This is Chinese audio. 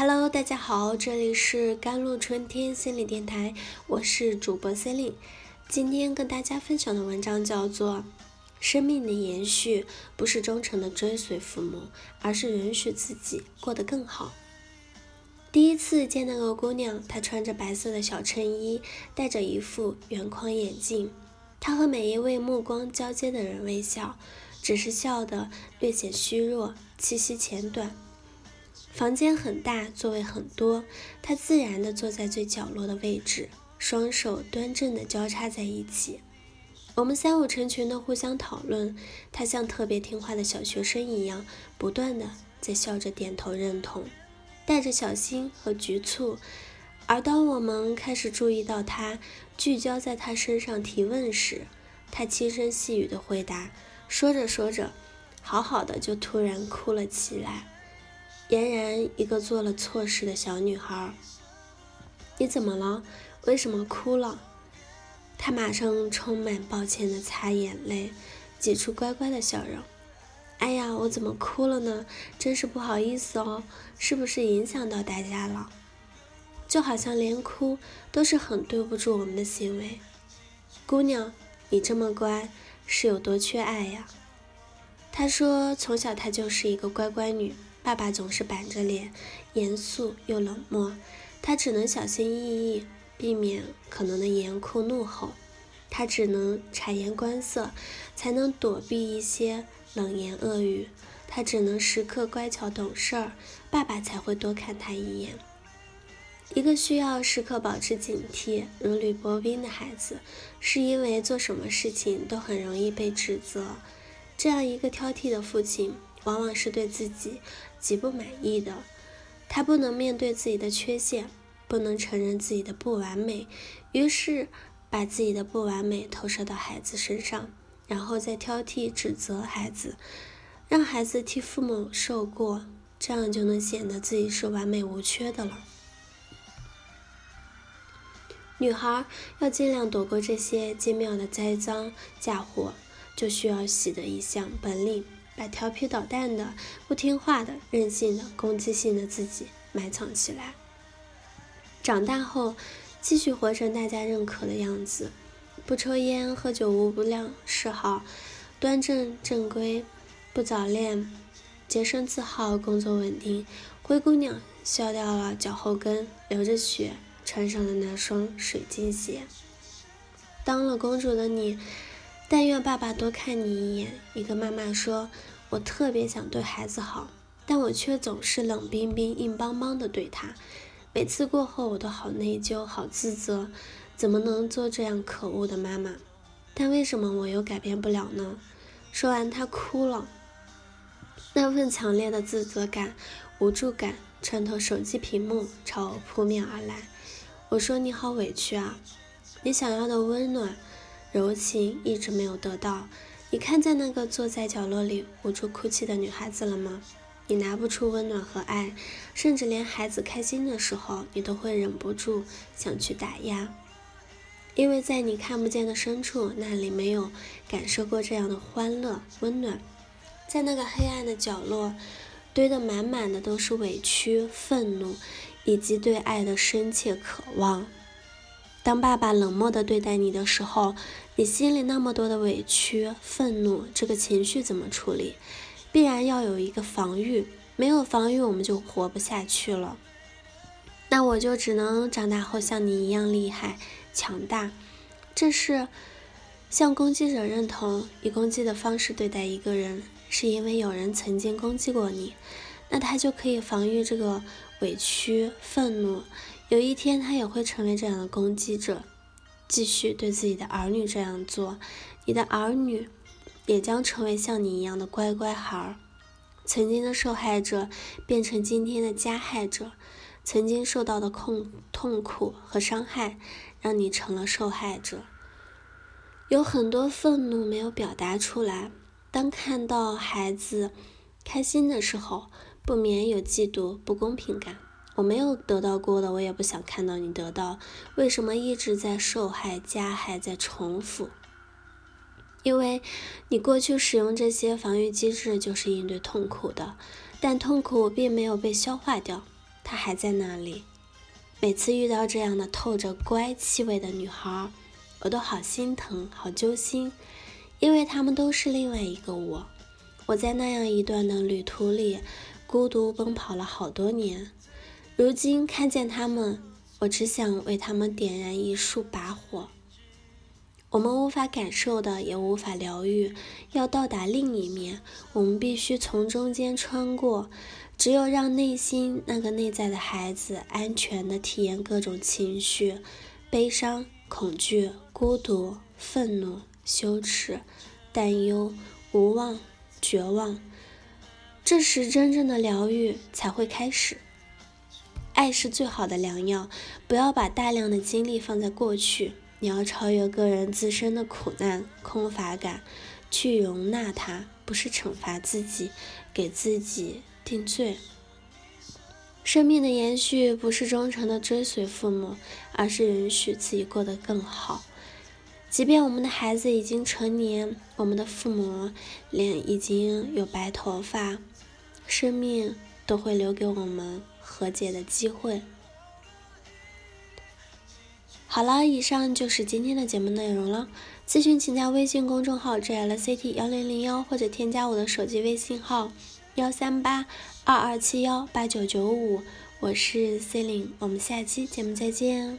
Hello，大家好，这里是甘露春天心理电台，我是主播 c e l i n e 今天跟大家分享的文章叫做《生命的延续不是忠诚的追随父母，而是允许自己过得更好》。第一次见那个姑娘，她穿着白色的小衬衣，戴着一副圆框眼镜。她和每一位目光交接的人微笑，只是笑得略显虚弱，气息浅短。房间很大，座位很多，他自然地坐在最角落的位置，双手端正地交叉在一起。我们三五成群地互相讨论，他像特别听话的小学生一样，不断地在笑着点头认同，带着小心和局促。而当我们开始注意到他，聚焦在他身上提问时，他轻声细语的回答，说着说着，好好的就突然哭了起来。俨然一个做了错事的小女孩。你怎么了？为什么哭了？她马上充满抱歉的擦眼泪，挤出乖乖的笑容。哎呀，我怎么哭了呢？真是不好意思哦，是不是影响到大家了？就好像连哭都是很对不住我们的行为。姑娘，你这么乖，是有多缺爱呀？她说，从小她就是一个乖乖女。爸爸总是板着脸，严肃又冷漠，他只能小心翼翼，避免可能的严酷怒吼。他只能察言观色，才能躲避一些冷言恶语。他只能时刻乖巧懂事儿，爸爸才会多看他一眼。一个需要时刻保持警惕、如履薄冰的孩子，是因为做什么事情都很容易被指责。这样一个挑剔的父亲。往往是对自己极不满意的，他不能面对自己的缺陷，不能承认自己的不完美，于是把自己的不完美投射到孩子身上，然后再挑剔指责孩子，让孩子替父母受过，这样就能显得自己是完美无缺的了。女孩要尽量躲过这些精妙的栽赃嫁祸，就需要习得一项本领。把调皮捣蛋的、不听话的、任性的、攻击性的自己埋藏起来，长大后继续活成大家认可的样子，不抽烟、喝酒，无不良嗜好，端正正规，不早恋，洁身自好，工作稳定。灰姑娘削掉了脚后跟，流着血，穿上了那双水晶鞋。当了公主的你。但愿爸爸多看你一眼。一个妈妈说：“我特别想对孩子好，但我却总是冷冰冰、硬邦邦的对他。每次过后，我都好内疚、好自责，怎么能做这样可恶的妈妈？但为什么我又改变不了呢？”说完，她哭了。那份强烈的自责感、无助感穿透手机屏幕，朝我扑面而来。我说：“你好委屈啊，你想要的温暖。”柔情一直没有得到，你看见那个坐在角落里无助哭泣的女孩子了吗？你拿不出温暖和爱，甚至连孩子开心的时候，你都会忍不住想去打压，因为在你看不见的深处，那里没有感受过这样的欢乐温暖，在那个黑暗的角落，堆得满满的都是委屈、愤怒，以及对爱的深切渴望。当爸爸冷漠的对待你的时候，你心里那么多的委屈、愤怒，这个情绪怎么处理？必然要有一个防御，没有防御，我们就活不下去了。那我就只能长大后像你一样厉害、强大。这是向攻击者认同，以攻击的方式对待一个人，是因为有人曾经攻击过你，那他就可以防御这个委屈、愤怒。有一天，他也会成为这样的攻击者，继续对自己的儿女这样做。你的儿女也将成为像你一样的乖乖孩儿。曾经的受害者变成今天的加害者，曾经受到的痛痛苦和伤害，让你成了受害者。有很多愤怒没有表达出来。当看到孩子开心的时候，不免有嫉妒、不公平感。我没有得到过的，我也不想看到你得到。为什么一直在受害、加害、在重复？因为你过去使用这些防御机制，就是应对痛苦的，但痛苦并没有被消化掉，它还在那里。每次遇到这样的透着乖气味的女孩，我都好心疼，好揪心，因为她们都是另外一个我。我在那样一段的旅途里，孤独奔跑了好多年。如今看见他们，我只想为他们点燃一束把火。我们无法感受的，也无法疗愈。要到达另一面，我们必须从中间穿过。只有让内心那个内在的孩子安全的体验各种情绪：悲伤、恐惧、孤独、愤怒、羞耻、担忧、无望、绝望，这时真正的疗愈才会开始。爱是最好的良药，不要把大量的精力放在过去，你要超越个人自身的苦难、空乏感，去容纳它，不是惩罚自己，给自己。定罪。生命的延续不是忠诚的追随父母，而是允许自己过得更好。即便我们的孩子已经成年，我们的父母脸已经有白头发，生命都会留给我们和解的机会。好了，以上就是今天的节目内容了。咨询请加微信公众号 jlct 幺零零幺，或者添加我的手机微信号。幺三八二二七幺八九九五，我是 C 琳，我们下期节目再见。